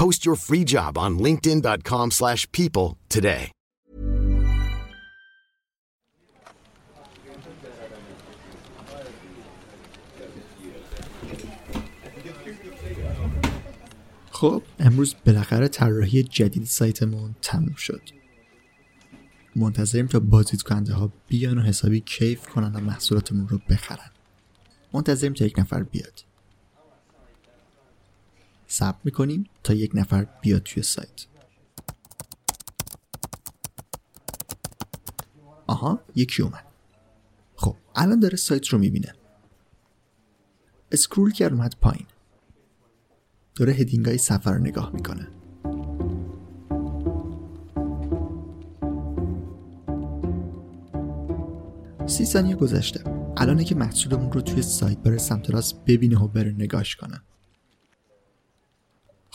Post your free job on linkedin.com/people slash people today. خب امروز بالاخره طراحی جدید سایتمون تموم شد. منتظریم تا بازدید کننده ها بیان و حسابی کیف کنن و محصولاتمون رو بخرن. منتظریم تا یک نفر بیاد. صبر می‌کنیم تا یک نفر بیاد توی سایت. آها یکی اومد. خب الان داره سایت رو می‌بینه. scroll کرد اومد پایین. داره heading های صفحه رو نگاه می‌کنه. سی ثانیه گذشته. الانه که محصولمون رو توی سایت بره سمت راست ببینه و بره نگاش کنه.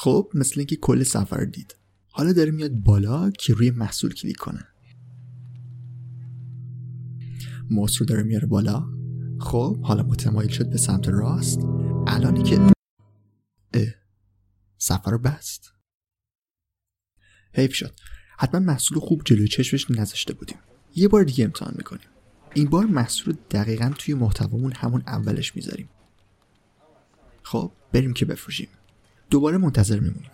خب مثل اینکه کل صفحه رو دید. حالا داره میاد بالا که روی محصول کلیک کنه. موس رو داره میاره بالا. خب حالا متمایل شد به سمت راست. الانی که سفر رو بست. حیف شد. حتما محصول خوب جلوی چشمش نذاشته بودیم. یه بار دیگه امتحان می‌کنیم. این بار محصول دقیقا توی محتوامون همون اولش می‌ذاریم. خب بریم که بفروشیم. دوباره منتظر میمونیم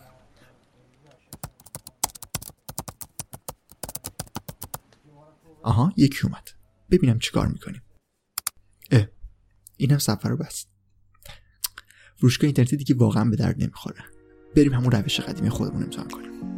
آها یکی اومد. ببینم چیکار می‌کنیم. اه اینم سفر رو بست. فروشگاه اینترنتی دیگه واقعا به درد نمی‌خوره. بریم همون روش قدیمی خودمون امتحان کنیم.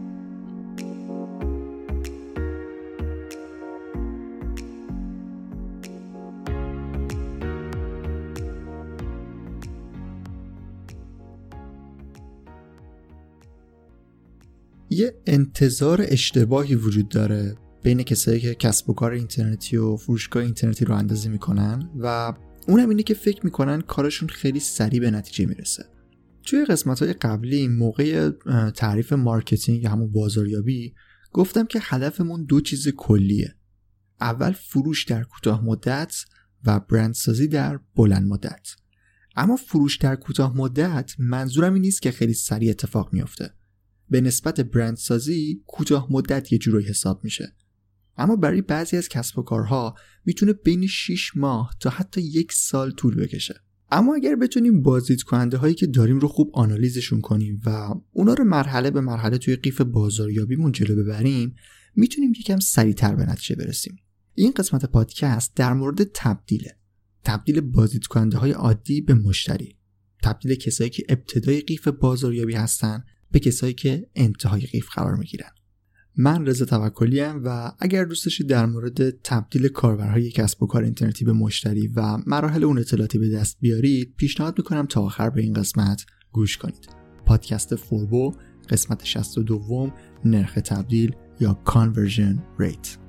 یه انتظار اشتباهی وجود داره بین کسایی که کسب و کار اینترنتی و فروشگاه اینترنتی راه اندازی می‌کنن و اونم اینه که فکر می‌کنن کارشون خیلی سریع به نتیجه می‌رسه. توی قسمت های قبلی موقع تعریف marketing یا همون بازاریابی گفتم که هدفمون دو چیز کلیه. اول فروش در کوتاه مدت و برندسازی در بلند مدت. اما فروش در کوتاه مدت منظورم این نیست که خیلی سریع اتفاق میافته. به نسبت برندسازی کوتاه مدت یه جورایی حساب میشه. اما برای بعضی از کسب و کارها می‌تونه بین 6 ماه تا حتی یک سال طول بکشه. اما اگر بتونیم بازدید کننده هایی که داریم رو خوب آنالیزشون کنیم و اونا رو مرحله به مرحله توی قیف بازاریابیمون جلو ببریم می‌تونیم یکم سریعتر به نتیجه برسیم. این قسمت پادکست در مورد تبدیله. تبدیل بازدید کننده های عادی به مشتری. تبدیل کسایی که ابتدای قیف بازاریابی هستن به کسایی که انتهای قیف قرار می‌گیرن. من رضا توکلی و اگر دوست داشتید در مورد تبدیل کاربرهای کسب و کار اینترنتی به مشتری و مراحل اون اطلاعاتی به دست بیارید پیشنهاد می‌کنم تا آخر به این قسمت گوش کنید. پادکست فوربو قسمت 62 نرخ تبدیل یا conversion rate.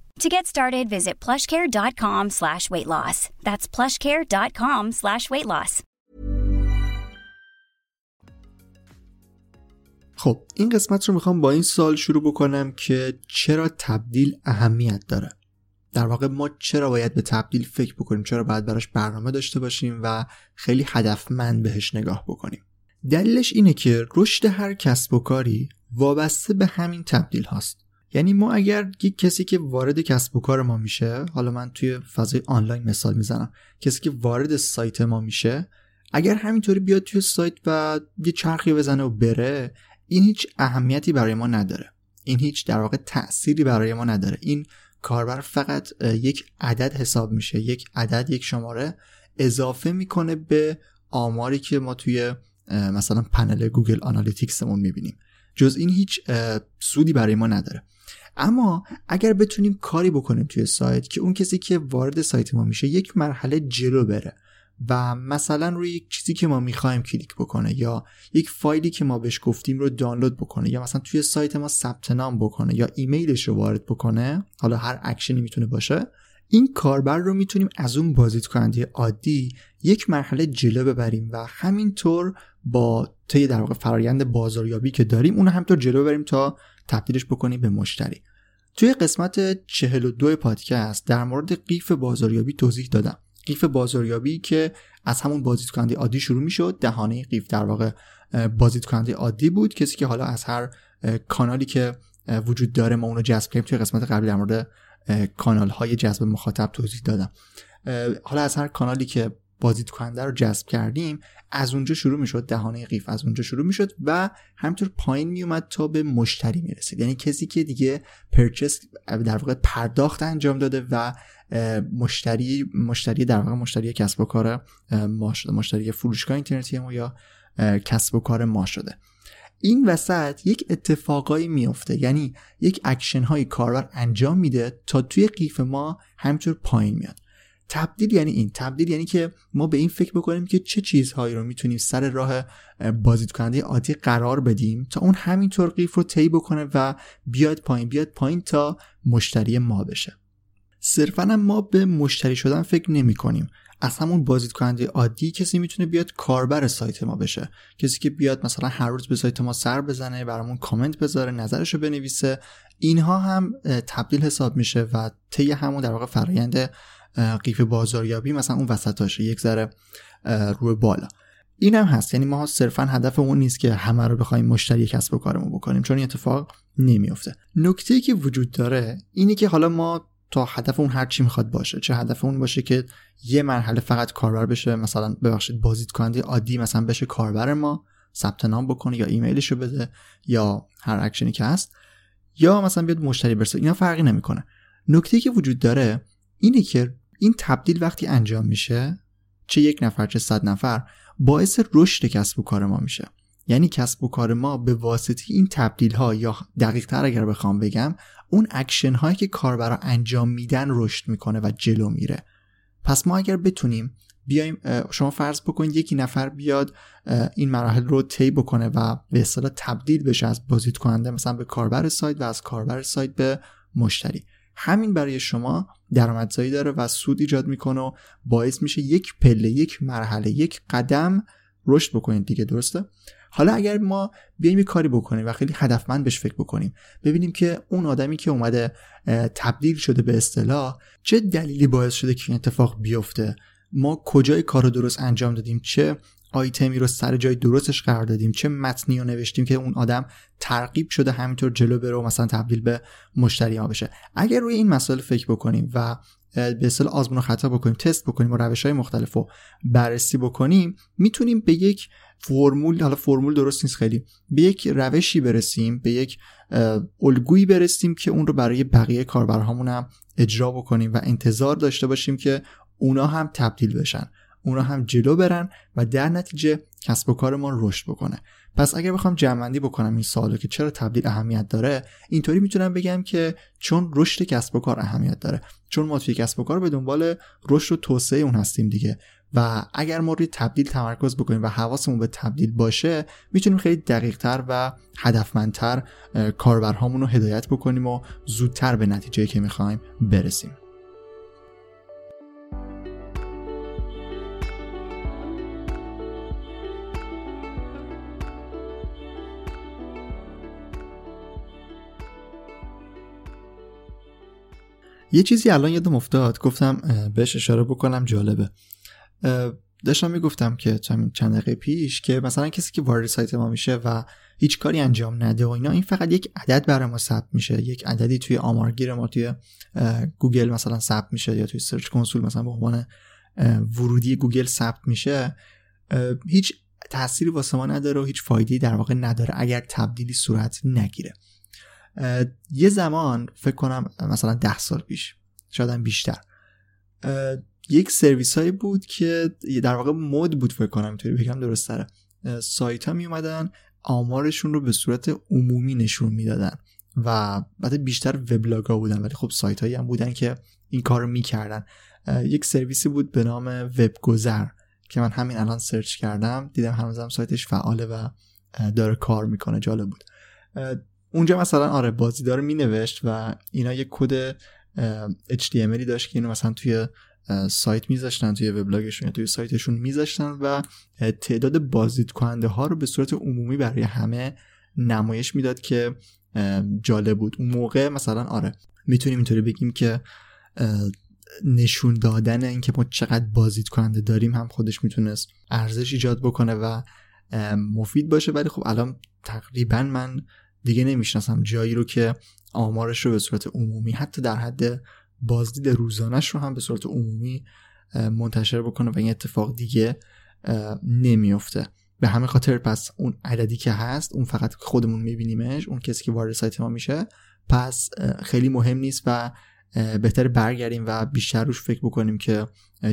To get started, visit plushcare.com slash weight loss. That's plushcare.com slash weight loss. خب این قسمت رو می‌خوام با این سال شروع بکنم که چرا تبدیل اهمیت داره در واقع ما چرا باید به تبدیل فکر بکنیم چرا باید براش برنامه داشته باشیم و خیلی هدفمند بهش نگاه بکنیم دلیلش اینه که رشد هر کسب و کاری وابسته به همین تبدیل هاست یعنی ما اگر یک کسی که وارد کسب و کار ما میشه حالا من توی فضای آنلاین مثال می‌زنم کسی که وارد سایت ما میشه اگر همینطوری بیاد توی سایت و یه چرخی بزنه و بره این هیچ اهمیتی برای ما نداره. این هیچ در واقع تأثیری برای ما نداره. این کاربر فقط یک عدد حساب میشه یک عدد یک شماره اضافه می‌کنه به آماری که ما توی مثلا پنل Google Analytics مون می‌بینیم. جز این هیچ سودی برای ما نداره. اما اگر بتونیم کاری بکنیم توی سایت که اون کسی که وارد سایت ما میشه یک مرحله جلو بره و مثلا روی یک چیزی که ما می‌خوایم کلیک بکنه یا یک فایلی که ما بهش گفتیم رو دانلود بکنه یا مثلا توی سایت ما ثبت نام بکنه یا ایمیلش رو وارد بکنه حالا هر اکشنی می‌تونه باشه این کاربر رو می‌تونیم از اون بازدید کننده عادی یک مرحله جلو ببریم و همینطور با طی در واقع فرایند بازاریابی که داریم اون همینطور جلو ببریم تا تبدیلش بکنیم به مشتری. توی قسمت 42 پادکست در مورد قیف بازاریابی توضیح دادم. قیف بازاریابی که از همون بازدید کننده عادی شروع می‌شد دهانه قیف در واقع بازدید کننده عادی بود. کسی که حالا از هر کانالی که وجود داره ما اونو جذب کردیم. توی قسمت قبلی در مورد کانال های جذب مخاطب توضیح دادم. حالا از هر کانالی که بازدید کننده رو جذب کردیم از اونجا شروع می‌شد دهانه قیف از اونجا شروع می‌شد و همینطور پایین میومد تا به مشتری می‌رسید. یعنی کسی که دیگه purchase در واقع پرداخت انجام داده و مشتری مشتری در واقع مشتری کسب و کار ما شده مشتری فروشگاه اینترنتی ما یا کسب و کار ما شده. این وسط یک اتفاقایی میفته یعنی یک اکشن های کاربر انجام میده تا توی قیف ما همینطور پایین میاد. تبدیل یعنی این. تبدیل یعنی که ما به این فکر بکنیم که چه چیزهایی رو می‌تونیم سر راه بازدید کننده عادی قرار بدیم تا اون همینطور قیف رو طی بکنه و بیاد پایین. بیاد پایین تا مشتری ما بشه. صرفا ما به مشتری شدن فکر نمی کنیم از همون بازدید کننده عادی کسی می‌تونه بیاد کاربر سایت ما بشه. کسی که بیاد مثلا هر روز به سایت ما سر بزنه برامون کامنت بذاره نظرشو بنویسه اینها هم تبدیل حساب میشه و طی همون در واقع فرایند قیف بازاریابی مثلا اون وسطاشه یک ذره روی بالا. این هم هست. یعنی ما صرفا هدف اون نیست که همه رو بخوایم مشتری کسب و کارمون بکنیم چون این اتفاق نمیفته نکته که وجود داره اینه که حالا ما تا هدف اون هر چی می‌خواد باشه. چه هدف اون باشه که یه مرحله فقط کاربر بشه مثلا ببخشید بازدید کننده عادی مثلا بشه کاربر ما ثبت نام بکنه یا ایمیلشو بده یا هر اکشنی که هست. یا مثلا بیاد مشتری برسه. اینا فرقی نمی‌کنه. نکته که وجود داره اینه که این تبدیل وقتی انجام میشه چه یک نفر چه صد نفر باعث رشد کسب و کار ما میشه. یعنی کسب و کار ما به واسطه این تبدیل ها یا دقیق تر اگر بخوام بگم اون اکشن هایی که کاربرا انجام میدن رشد می‌کنه و جلو میره. پس ما اگر بتونیم بیایم شما فرض بکنید یکی نفر بیاد این مراحل رو طی بکنه و به اصطلاح تبدیل بشه از بازدید کننده مثلا به کاربر سایت و از کاربر سایت به مشتری. همین برای شما درآمدزایی داره و سود ایجاد می‌کنه و باعث میشه یک پله یک مرحله یک قدم رشد بکنید. دیگه درسته؟ حالا اگر ما بیایم یه کاری بکنیم و خیلی هدفمند بهش فکر بکنیم ببینیم که اون آدمی که اومده تبدیل شده به اصطلاح چه دلیلی باعث شده که این اتفاق بیفته؟ ما کجای کار رو درست انجام دادیم؟ چه آیتمی رو سر جای درستش قرار دادیم؟ چه متنی رو نوشتیم که اون آدم ترغیب شده همینطور جلو بره و مثلا تبدیل به مشتری ها بشه؟ اگر روی این مسائل فکر بکنیم و به اصطلاح آزمون و خطا بکنیم تست بکنیم و روش های مختلف رو بررسی بکنیم می‌تونیم به یک فرمول حالا فرمول درست نیست خیلی به یک روشی برسیم به یک الگویی برسیم که اون رو برای بقیه کاربرهامون هم اجرا بکنیم و انتظار داشته باشیم که اونا هم تبدیل بشن اونا هم جلو برن و در نتیجه کسب و کارمان رشد بکنه. پس اگر بخوام جمعندی بکنم این سوالو که چرا تبدیل اهمیت داره اینطوری می‌تونم بگم که چون رشد کسب و کار اهمیت داره. چون ما توی کسب و کار به دنبال رشد و توسعه اون هستیم دیگه. و اگر ما روی تبدیل تمرکز بکنیم و حواسمون به تبدیل باشه می‌تونیم خیلی دقیقتر و هدفمندتر کاربرهامون رو هدایت بکنیم و زودتر به نتیجه که می‌خوایم برسیم. یه چیزی الان یادم افتاد. گفتم بهش اشاره بکنم جالبه. داشتم می‌گفتم که چند دقیقه پیش که مثلا کسی که وارد سایت ما میشه و هیچ کاری انجام نده و اینا این فقط یک عدد برای ما ثبت میشه. یک عددی توی آمارگیر ما توی گوگل مثلا ثبت میشه یا توی search console مثلا به عنوان ورودی گوگل ثبت میشه. هیچ تأثیری واسه ما نداره و هیچ فایده در واقع نداره اگر تبدیلی صورت نگیره. یه زمان فکر کنم مثلا ده سال پیش شاید بیشتر. یک سرویس هایی بود که در واقع مود بود فکر کنم اینطوری بگم درست تره. سایت ها می اومدن آمارشون رو به صورت عمومی نشون می‌دادن و بعد بیشتر وبلاگ ها بودن ولی خب سایت هایی هم بودن که این کار رو می‌کردن یک سرویسی بود به نام وب گذر که من همین الان سرچ کردم دیدم هنوزم سایتش فعاله و داره کار می‌کنه جالب بود. اونجا مثلا آره بازیدار می نوشت و اینا یه کد HTML داشت که اینو مثلا توی سایت میذاشتن توی وبلاگشون توی سایتشون میذاشتن و تعداد بازدید کننده ها رو به صورت عمومی برای همه نمایش می‌داد که جالب بود. اون موقع مثلا آره می‌تونیم اینطوری بگیم که نشون دادن اینکه ما چقدر بازدید کننده داریم هم خودش می‌تونست ارزش ایجاد بکنه و مفید باشه. ولی خب الان تقریبا من دیگه نمی‌شناسم جایی رو که آمارش رو به صورت عمومی حتی در حد بازدید روزانش رو هم به صورت عمومی منتشر بکنه و این اتفاق دیگه نمیفته به همه خاطر پس اون عددی که هست اون فقط خودمون میبینیمش اون کسی که وارد سایت ما میشه پس خیلی مهم نیست و بهتر برگردیم و بیشتر روش فکر بکنیم که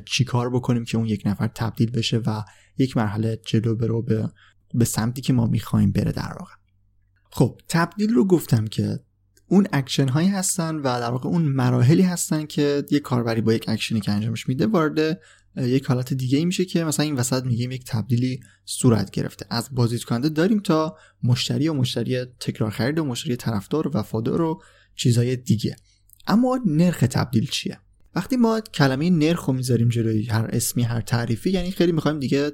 چی کار بکنیم که اون یک نفر تبدیل بشه و یک مرحله جلو برو به, به سمتی که ما می‌خوایم بره در واقع. خب تبدیل رو گفتم که اون اکشن هایی هستن و در واقع اون مراحلی هستن که یک کاربری با یک اکشنی که انجامش میده وارد یک حالت دیگه ای میشه که مثلا این وسط میگیم یک تبدیلی صورت گرفته. از بازدید کننده داریم تا مشتری و مشتری تکرار خرید و مشتری طرفدار و وفادار و چیزهای دیگه. اما نرخ تبدیل چیه؟ وقتی ما کلمه نرخ رو می‌ذاریم جلوی هر اسمی هر تعریفی یعنی خیلی می‌خوایم دیگه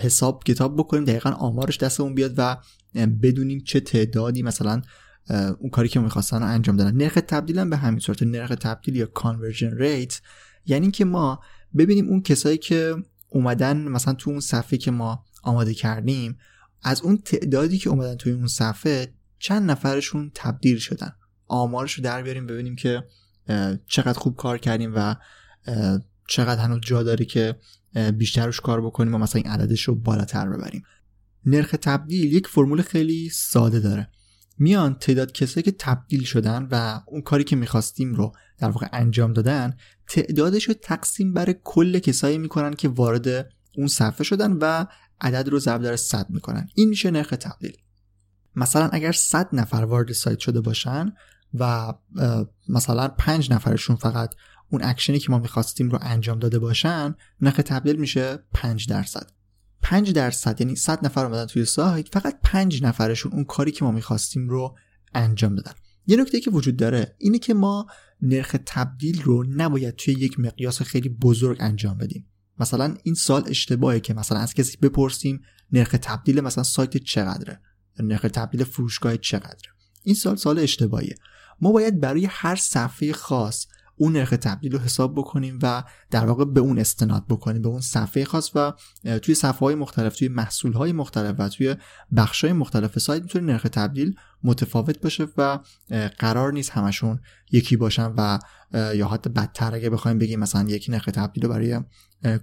حساب کتاب بکنیم دقیقا آمارش دستمون بیاد و بدونیم چه تعدادی مثلا اون کاری که می‌خواستن انجام دادن. نرخ تبدیل هم به همین صورت. نرخ تبدیل یا conversion rate یعنی که ما ببینیم اون کسایی که اومدن مثلا تو اون صفحه که ما آماده کردیم از اون تعدادی که اومدن توی اون صفحه چند نفرشون تبدیل شدن. آمارش رو در بیاریم ببینیم که چقدر خوب کار کردیم و چقدر هنوز جا داره که بیشتر روش کار بکنیم و مثلا این عددش رو بالاتر ببریم. نرخ تبدیل یک فرمول خیلی ساده داره. میان تعداد کسایی که تبدیل شدن و اون کاری که می‌خواستیم رو در واقع انجام دادن تعدادش رو تقسیم بر کل کسایی می‌کنن که وارد اون صفحه شدن و عدد رو ضرب در 100 می‌کنن. این میشه نرخ تبدیل. مثلا اگر 100 نفر وارد سایت شده باشن و مثلا 5 نفرشون فقط اون اکشنی که ما می‌خواستیم رو انجام داده باشن نرخ تبدیل میشه 5 درصد. 5 درصد یعنی 100 نفر اومدن توی سایت فقط 5 نفرشون اون کاری که ما می‌خواستیم رو انجام دادن. یه نکته که وجود داره اینه که ما نرخ تبدیل رو نباید توی یک مقیاس خیلی بزرگ انجام بدیم. مثلا این سال اشتباهه که مثلا از کسی بپرسیم نرخ تبدیل مثلا سایت چقدره؟ نرخ تبدیل فروشگاه چقدره؟ این سال سال اشتباهیه. ما باید برای هر صفحه خاص اون نرخ تبدیل رو حساب بکنیم و در واقع به اون استناد بکنیم به اون صفحه خاص و توی صفحه های مختلف توی محصول های مختلف و توی بخش های مختلف سایت می‌تونه نرخ تبدیل متفاوت باشه و قرار نیست همشون یکی باشن و یا حتی بدتر اگه بخوایم بگیم مثلا یکی نرخ تبدیل رو برای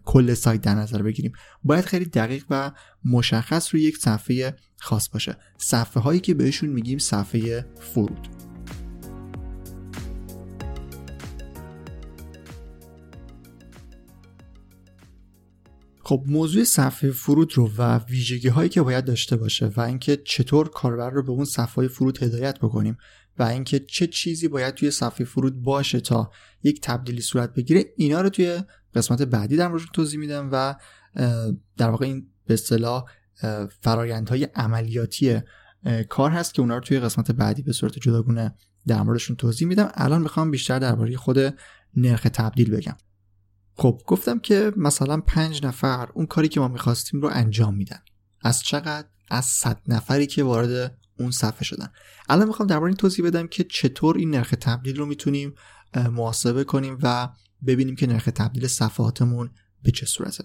کل سایت در نظر بگیریم. باید خیلی دقیق و مشخص روی یک صفحه خاص باشه. صفحه هایی که بهشون میگیم صفحه فرود. خب موضوع صفحه فرود رو و ویژگی هایی که باید داشته باشه و اینکه چطور کاربر رو به اون صفحه فرود هدایت بکنیم و اینکه چه چیزی باید توی صفحه فرود باشه تا یک تبدیلی صورت بگیره اینا رو توی قسمت بعدی در موردشون توضیح میدم و در واقع این به اصطلاح فرایندهای عملیاتی کار هست که اونا رو توی قسمت بعدی به صورت جداگونه در موردشون توضیح میدم. الان می‌خوام بیشتر درباره خود نرخ تبدیل بگم. خب گفتم که مثلا پنج نفر اون کاری که ما می‌خواستیم رو انجام میدن. از چقدر؟ از صد نفری که وارد اون صفحه شدن. الان می‌خوام درباره این توضیح بدم که چطور این نرخ تبدیل رو می‌تونیم محاسبه کنیم و ببینیم که نرخ تبدیل صفحاتمون به چه صورته.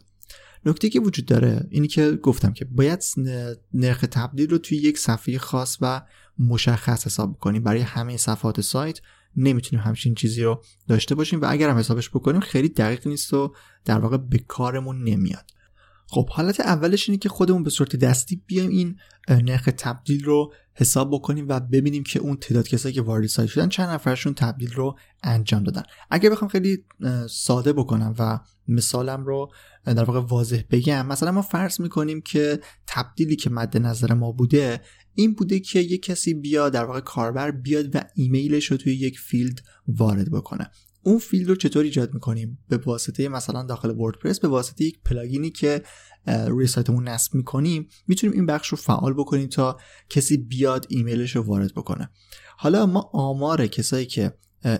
نکته که وجود داره اینی که گفتم که باید نرخ تبدیل رو توی یک صفحه خاص و مشخص حساب کنیم. برای همه صفحات سایت نمی‌تونیم همچین چیزی رو داشته باشیم و اگر هم حسابش بکنیم خیلی دقیق نیست و در واقع به کارمون نمیاد. خب حالت اولش اینه که خودمون به صورت دستی بیایم این نرخ تبدیل رو حساب بکنیم و ببینیم که اون تعداد کسایی که وارد سایت شدن چند نفرشون تبدیل رو انجام دادن. اگر بخوام خیلی ساده بکنم و مثالم رو در واقع واضح بگم مثلا ما فرض می‌کنیم که تبدیلی که مد نظر ما بوده این بوده که یک کسی بیاد در واقع کاربر بیاد و ایمیلش رو توی یک field وارد بکنه. اون field رو چطور ایجاد می‌کنیم؟ به واسطه مثلا داخل وردپرس به واسطه یک plugin ی که روی سایتمون نصب می‌کنیم می‌تونیم این بخش رو فعال بکنیم تا کسی بیاد ایمیلش رو وارد بکنه. حالا ما آمار کسایی که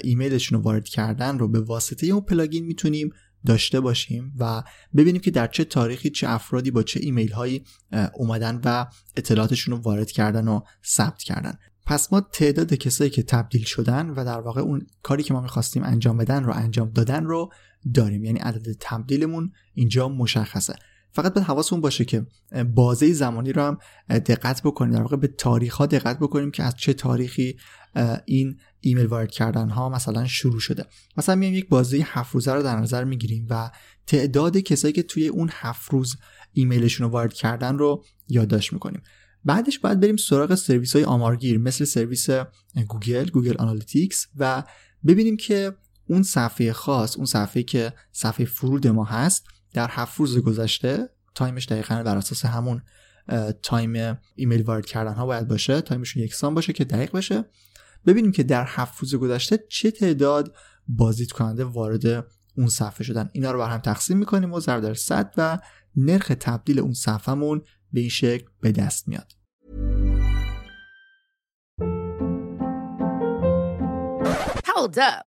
ایمیلشون رو وارد کردن رو به واسطه اون plugin می‌تونیم داشته باشیم و ببینیم که در چه تاریخی چه افرادی با چه ایمیل هایی اومدن و اطلاعاتشون رو وارد کردن و ثبت کردن. پس ما تعداد کسایی که تبدیل شدن و در واقع اون کاری که ما می‌خواستیم انجام بدن رو انجام دادن رو داریم. یعنی عدد تبدیلمون اینجا مشخصه. فقط به حواسمون باشه که بازه زمانی رو هم دقت بکنیم در واقع به تاریخ ها دقت بکنیم که از چه تاریخی این ایمیل وارد کردن ها مثلا شروع شده. مثلا میایم یک بازه هفت روزه رو در نظر می‌گیریم و تعداد کسایی که توی اون هفت روز ایمیلشون رو وارد کردن رو یادداشت می‌کنیم. بعدش باید بریم سراغ سرویس های آمارگیر مثل سرویس گوگل گوگل آنالیتیکس و ببینیم که اون صفحه خاص اون صفحه که صفحه فرود ما هست در هفت روز گذشته time ش دقیقا بر اساس همون time ایمیل وارد کردن ها باید باشه. time شون یکسان باشه که دقیق باشه. ببینیم که در هفت روز گذشته چه تعداد بازدید کننده وارد اون صفحه شدن اینا رو بر هم تقسیم می‌کنیم و ضرب در صد و نرخ تبدیل اون صفحهمون به این شکل به دست میاد Hold up.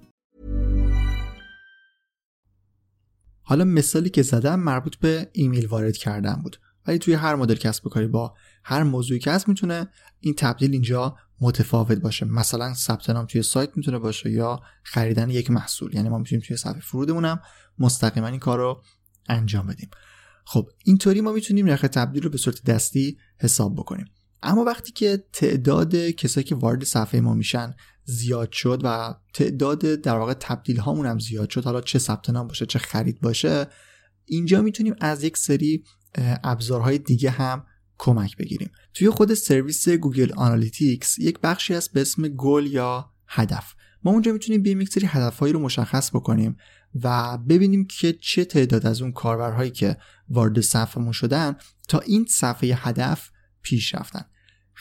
حالا مثالی که زدم مربوط به ایمیل وارد کردن بود. ولی توی هر مدل کسب و کاری با هر موضوعی که هست می‌تونه این تبدیل اینجا متفاوت باشه. مثلا ثبت نام توی سایت می‌تونه باشه یا خریدن یک محصول. یعنی ما می‌تونیم توی صفحه فرودمون هم مستقیما این کار رو انجام بدیم. خب اینطوری ما می‌تونیم نرخ تبدیل رو به صورت دستی حساب بکنیم. اما وقتی که تعداد کسایی که وارد صفحه ما میشن زیاد شد و تعداد در واقع تبدیل هامون هم زیاد شد. حالا چه ثبت نام باشه چه خرید باشه. اینجا می‌تونیم از یک سری ابزارهای دیگه هم کمک بگیریم. توی خود سرویس گوگل آنالیتیکس یک بخشی هست به اسم گل یا هدف. ما اونجا می‌تونیم بیایم یک سری هدفهایی رو مشخص بکنیم و ببینیم که چه تعداد از اون کاربرهایی که وارد صفحمون شدن تا این صفحه هدف پیش رفتن.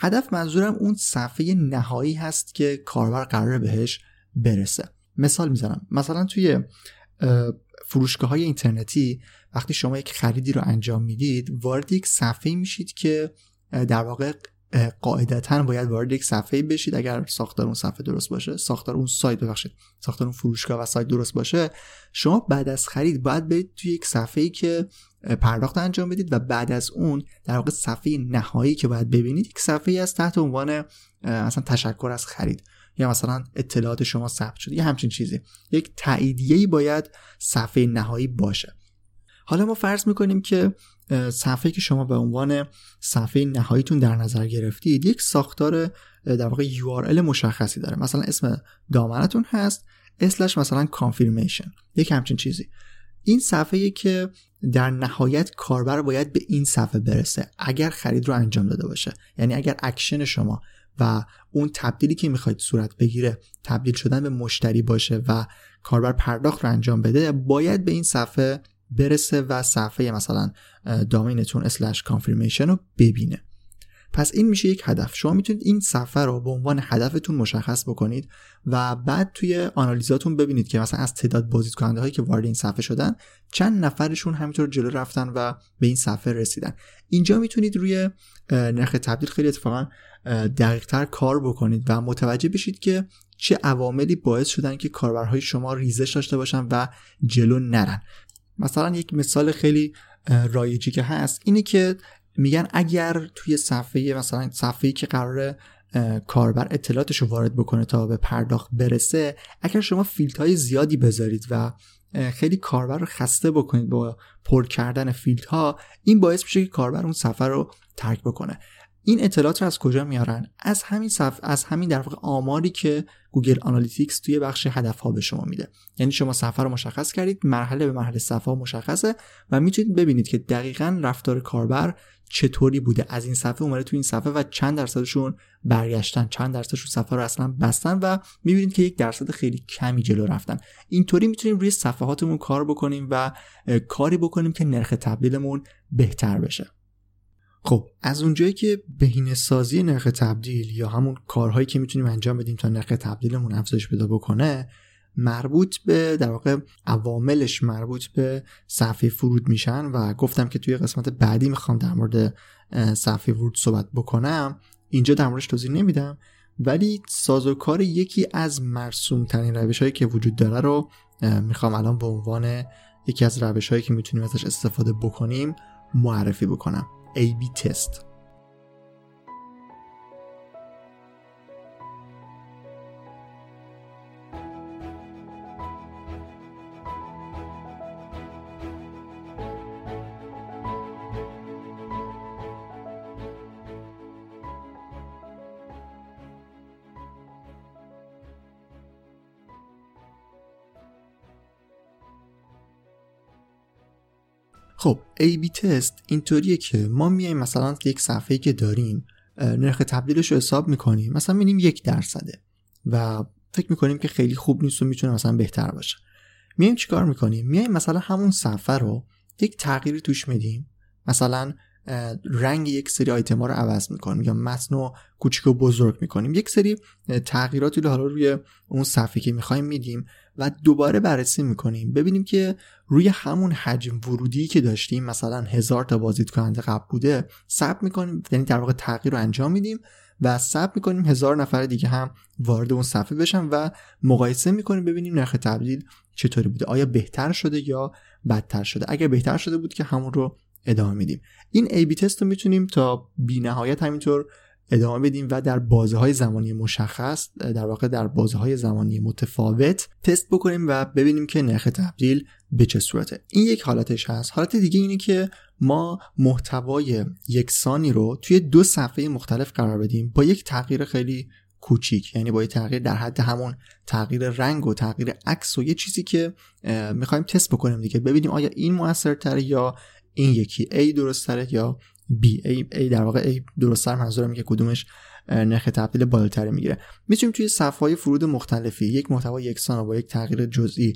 هدف منظورم اون صفحه نهایی هست که کاربر قراره بهش برسه. مثال می‌زنم. مثلا توی فروشگاه های اینترنتی وقتی شما یک خریدی رو انجام می‌دید وارد یک صفحه میشید که در واقع قاعدتا باید وارد یک صفحه بشید. اگر ساختار اون صفحه درست باشه ساختار اون سایت ببخشید ساختار اون فروشگاه و سایت درست باشه شما بعد از خرید باید برید توی یک صفحه ای که پرداخت انجام بدید و بعد از اون در واقع صفحه نهایی که باید ببینید یک صفحه از تحت عنوان مثلا تشکر از خرید یا مثلا اطلاعات شما ثبت شده. یه همچین چیزی. یک تاییدیه‌ای باید صفحه نهایی باشه. حالا ما فرض می‌کنیم که صفحه که شما به عنوان صفحه نهاییتون در نظر گرفتید یک ساختار در واقع URL مشخصی داره. مثلا اسم دامنتون هست اسلش مثلا کانفirmation یک همچین چیزی. این صفحه که در نهایت کاربر باید به این صفحه برسه اگر خرید رو انجام داده باشه. یعنی اگر اکشن شما و اون تبدیلی که می‌خواید صورت بگیره تبدیل شدن به مشتری باشه و کاربر پرداخت رو انجام بده باید به این صفحه برسه و صفحه مثلا domain تون slash confirmation رو ببینه. پس این میشه یک هدف. شما می‌تونید این صفحه رو به عنوان هدفتون مشخص بکنید و بعد توی آنالیزاتون ببینید که مثلا از تعداد بازدید کننده هایی که وارد این صفحه شدن چند نفرشون همینطور جلو رفتن و به این صفحه رسیدن. اینجا می‌تونید روی نرخ تبدیل خیلی اتفاقا دقیقتر کار بکنید و متوجه بشید که چه عواملی باعث شدن که کاربرهای شما ریزش داشته باشن و جلو نرن. مثلا یک مثال خیلی رایجی که هست اینه که میگن اگر توی صفحه مثلا صفحه‌ای که قرار کاربر اطلاعاتش رو وارد بکنه تا به پرداخت برسه اگر شما فیلت های زیادی بذارید و خیلی کاربر رو خسته بکنید با پر کردن field ها این باعث میشه که کاربر اون صفحه رو ترک بکنه. این اطلاعات رو از کجا میارن؟ از همین صف از همین در واقع آماری که گوگل آنالیتیکس توی بخش هدف ها به شما میده. یعنی شما صفحه رو مشخص کردید مرحله به مرحله صفحه مشخصه و می‌تونید ببینید که دقیقا رفتار کاربر چطوری بوده. از این صفحه اومده تو این صفحه و چند درصدشون برگشتن چند درصدشون صفحه رو اصلا بستن و می‌بینید که یک درصد خیلی کمی جلو رفتن. اینطوری می‌تونیم روی صفحاتمون کار بکنیم و کاری بکنیم که نرخ تبدیلمون بهتر بشه. خب. از اونجایی که بهینه سازی نرخ تبدیل یا همون کارهایی که می‌تونیم انجام بدیم تا نرخ تبدیلمون افزایش پیدا بکنه مربوط به در واقع عواملش مربوط به صفحه فرود میشن و گفتم که توی قسمت بعدی می‌خوام در مورد صفحه ورود صحبت بکنم. اینجا در موردش توضیح نمیدم ولی سازوکار یکی از مرسوم ترین روش هایی که وجود داره رو می‌خوام الان به عنوان یکی از روش هایی که می‌تونیم ازش استفاده بکنیم معرفی بکنم. A B test. خب A-B تست اینطوریه که ما میایم مثلا یک صفحه که داریم نرخ تبدیلش رو حساب می‌کنیم مثلا می‌بینیم یک درصده و فکر می‌کنیم که خیلی خوب نیست و می‌تونه مثلا بهتر باشه. میایم چیکار می‌کنیم؟ میایم مثلا همون صفحه رو یک تغییری توش میدیم. مثلا رنگ یک سری آیتما رو عوض می‌کنیم یا متن رو کوچیک و بزرگ می‌کنیم. یک سری تغییراتی رو حالا روی اون صفحه که می‌خوایم میدیم و دوباره بررسی می‌کنیم. ببینیم که روی همون حجم ورودی که داشتیم مثلا هزار تا بازدید کننده قبل بوده ثبت می‌کنیم یعنی در واقع تغییر رو انجام میدیم و ثبت می‌کنیم هزار نفر دیگه هم وارد اون صفحه بشن و مقایسه می‌کنیم ببینیم نرخ تبدیل چطوری بوده. آیا بهتر شده یا بدتر شده؟ اگر بهتر شده بود که همون رو ادامه میدیم. این ای بی تست رو می‌تونیم تا بی نهایت همینطور ادامه بدیم و در بازه های زمانی مشخص در واقع در بازه های زمانی متفاوت تست بکنیم و ببینیم که نرخ تبدیل به چه صورته. این یک حالتش هست. حالت دیگه اینه که ما محتوای یکسانی رو توی دو صفحه مختلف قرار بدیم با یک تغییر خیلی کوچیک. یعنی با یک تغییر در حد همون تغییر رنگ و تغییر عکس و یه چیزی که می‌خوایم تست بکنیم دیگه. ببینیم آیا این موثرتره یا این یکی A درست یا B. A, A در واقع A درست تر منظورم که کدومش نرخ تبدیل بالاتری می‌گیره. می‌تونیم توی صفحه های فرود مختلفی یک محتوا یکسان رو با یک تغییر جزئی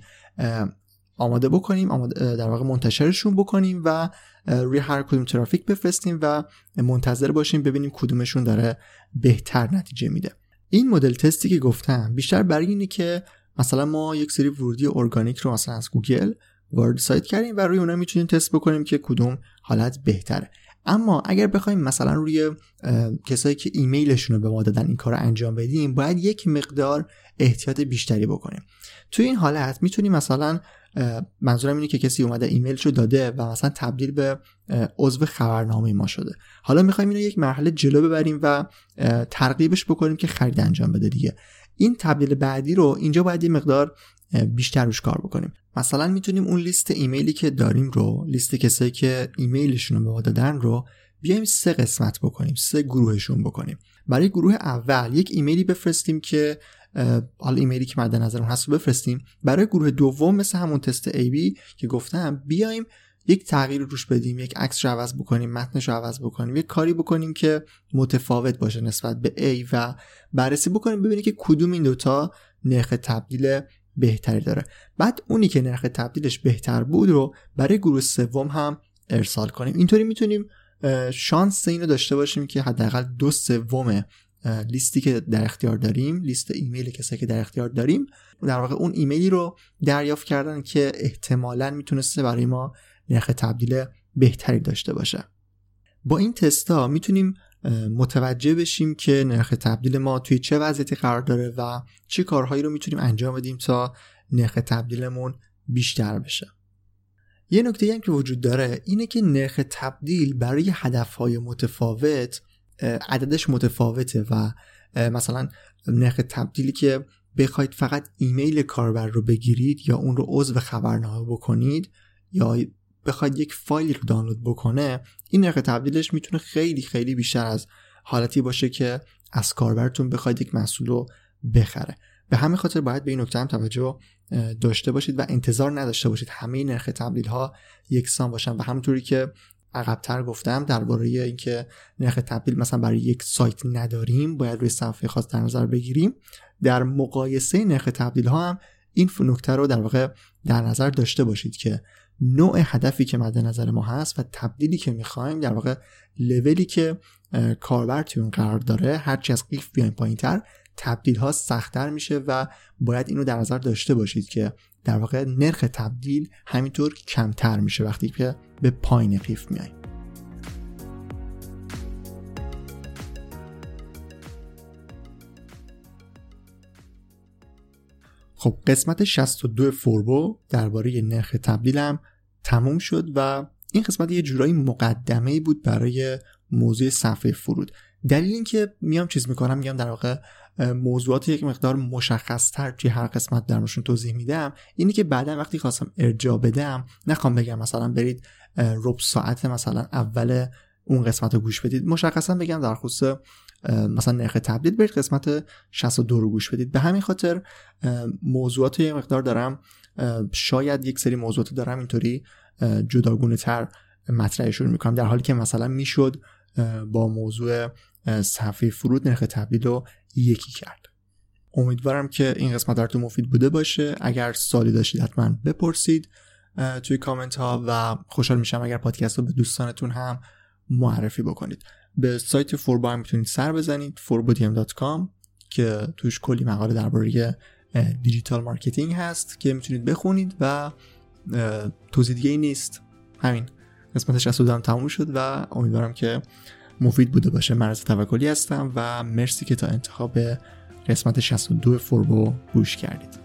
آماده بکنیم آماده در واقع منتشرشون بکنیم و روی هر کدوم ترافیک بفرستیم و منتظر باشیم ببینیم کدومشون داره بهتر نتیجه میده. این مدل تستی که گفتم بیشتر برای اینه که مثلا ما یک سری ورودی ارگانیک رو مثلا از گوگل وارد سایت کردیم و روی اونها می‌تونیم تست بکنیم که کدوم حالت بهتره. اما اگر بخوایم مثلا روی کسایی که ایمیلشون رو به ما دادن این کار رو انجام بدیم باید یک مقدار احتیاط بیشتری بکنیم. توی این حالت می‌تونیم مثلا منظورم اینه که کسی اومده ایمیلش رو داده و مثلا تبدیل به عضو خبرنامه ما شده. حالا می‌خوایم اینو یک مرحله جلو ببریم و ترغیبش بکنیم که خرید انجام بده دیگه. این تبدیل بعدی رو اینجا باید یه مقدار بیشتر روش کار بکنیم. مثلا می‌تونیم اون لیست ایمیلی که داریم رو لیست کسایی که ایمیلشون رو به ما دادن رو بیایم سه قسمت بکنیم سه گروهشون بکنیم. برای گروه اول یک ایمیلی بفرستیم که حالا ایمیلی که مد نظرمون هست رو بفرستیم. برای گروه دوم مثل همون تست ای بی که گفتم بیایم یک تغییر روش بدیم یک عکس رو عوض بکنیم متنش رو عوض بکنیم یک کاری بکنیم که متفاوت باشه نسبت به A و بررسی بکنیم ببینیم که کدوم این دوتا نرخ تبدیل بهتری داره. بعد اونی که نرخ تبدیلش بهتر بود رو برای گروه سوم هم ارسال کنیم. اینطوری می‌تونیم شانس اینو داشته باشیم که حداقل دو سوم لیستی که در اختیار داریم لیست ایمیل کسایی که در اختیار داریم در واقع اون ایمیلی رو دریافت کردن که احتمالا می‌تونسته برای ما نرخ تبدیل بهتری داشته باشه. با این تستا می‌تونیم متوجه بشیم که نرخ تبدیل ما توی چه وضعیتی قرار داره و چه کارهایی رو می‌تونیم انجام بدیم تا نرخ تبدیلمون بیشتر بشه. یه نکته هم که وجود داره اینه که نرخ تبدیل برای هدفهای متفاوت عددش متفاوته و مثلا نرخ تبدیلی که بخواید فقط ایمیل کاربر رو بگیرید یا اون رو عضو خبرنامه بکنید یا بخواید یک فایل رو دانلود بکنه این نرخ تبدیلش می‌تونه خیلی خیلی بیشتر از حالتی باشه که از کاربرتون بخواید یک محصول رو بخره. به همین خاطر باید به این نکته هم توجه داشته باشید و انتظار نداشته باشید همه نرخ تبدیل ها یکسان باشن. و همونطوری که عقبتر گفتم درباره اینکه نرخ تبدیل مثلا برای یک سایت نداریم باید روی صفحه خاص در نظر بگیریم. در مقایسه نرخ تبدیل ها هم این نکته رو در واقع در نظر داشته باشید که نوع هدفی که مد نظر ما هست و تبدیلی که می‌خوایم در واقع لولی که کاربر توی اون قرار داره هرچی از قیف بیایم پایین تر تبدیل ها سختتر میشه و باید اینو در نظر داشته باشید که در واقع نرخ تبدیل همینطور کمتر میشه وقتی که به پایین قیف میاییم خب قسمت 62 فوربو درباره نرخ تبدیلم تموم شد و این قسمت یه جورایی مقدمه ای بود برای موضوع صفحه فرود. دلیل اینکه میام چیز می‌کنم میگم در واقع موضوعات یک مقدار مشخص تر توی هر قسمت درمشون توضیح میدم اینی که بعدا وقتی خواستم ارجا بدم نخوام بگم مثلا برید رب ساعت مثلا اول اون قسمت رو گوش بدید مشخصا بگم در خصوص مثلا نرخ تبدیل برید قسمت 62 رو گوش بدید. به همین خاطر موضوعات یه مقدار دارم شاید یک سری موضوعات دارم اینطوری جداگونه تر مطرحشون می‌کنم. در حالی که مثلا می‌شد با موضوع صفحه فرود نرخ تبدیل رو یکی کرد. امیدوارم که این قسمت براتون مفید بوده باشه. اگر سالی داشتید حتما بپرسید توی کامنت ها و خوشحال میشم اگر پادکست رو به دوستانتون هم معرفی بکنید. به سایت فوربا هم می‌تونید سر بزنید forbodiem.com که توش کلی مقاله درباره digital marketing هست که می‌تونید بخونید و توضیح دیگه ای نیست. همین. قسمت 62 هم تموم شد و امیدوارم که مفید بوده باشه. مرز توکلی هستم و مرسی که تا انتهای قسمت 62 فوربو گوش کردید.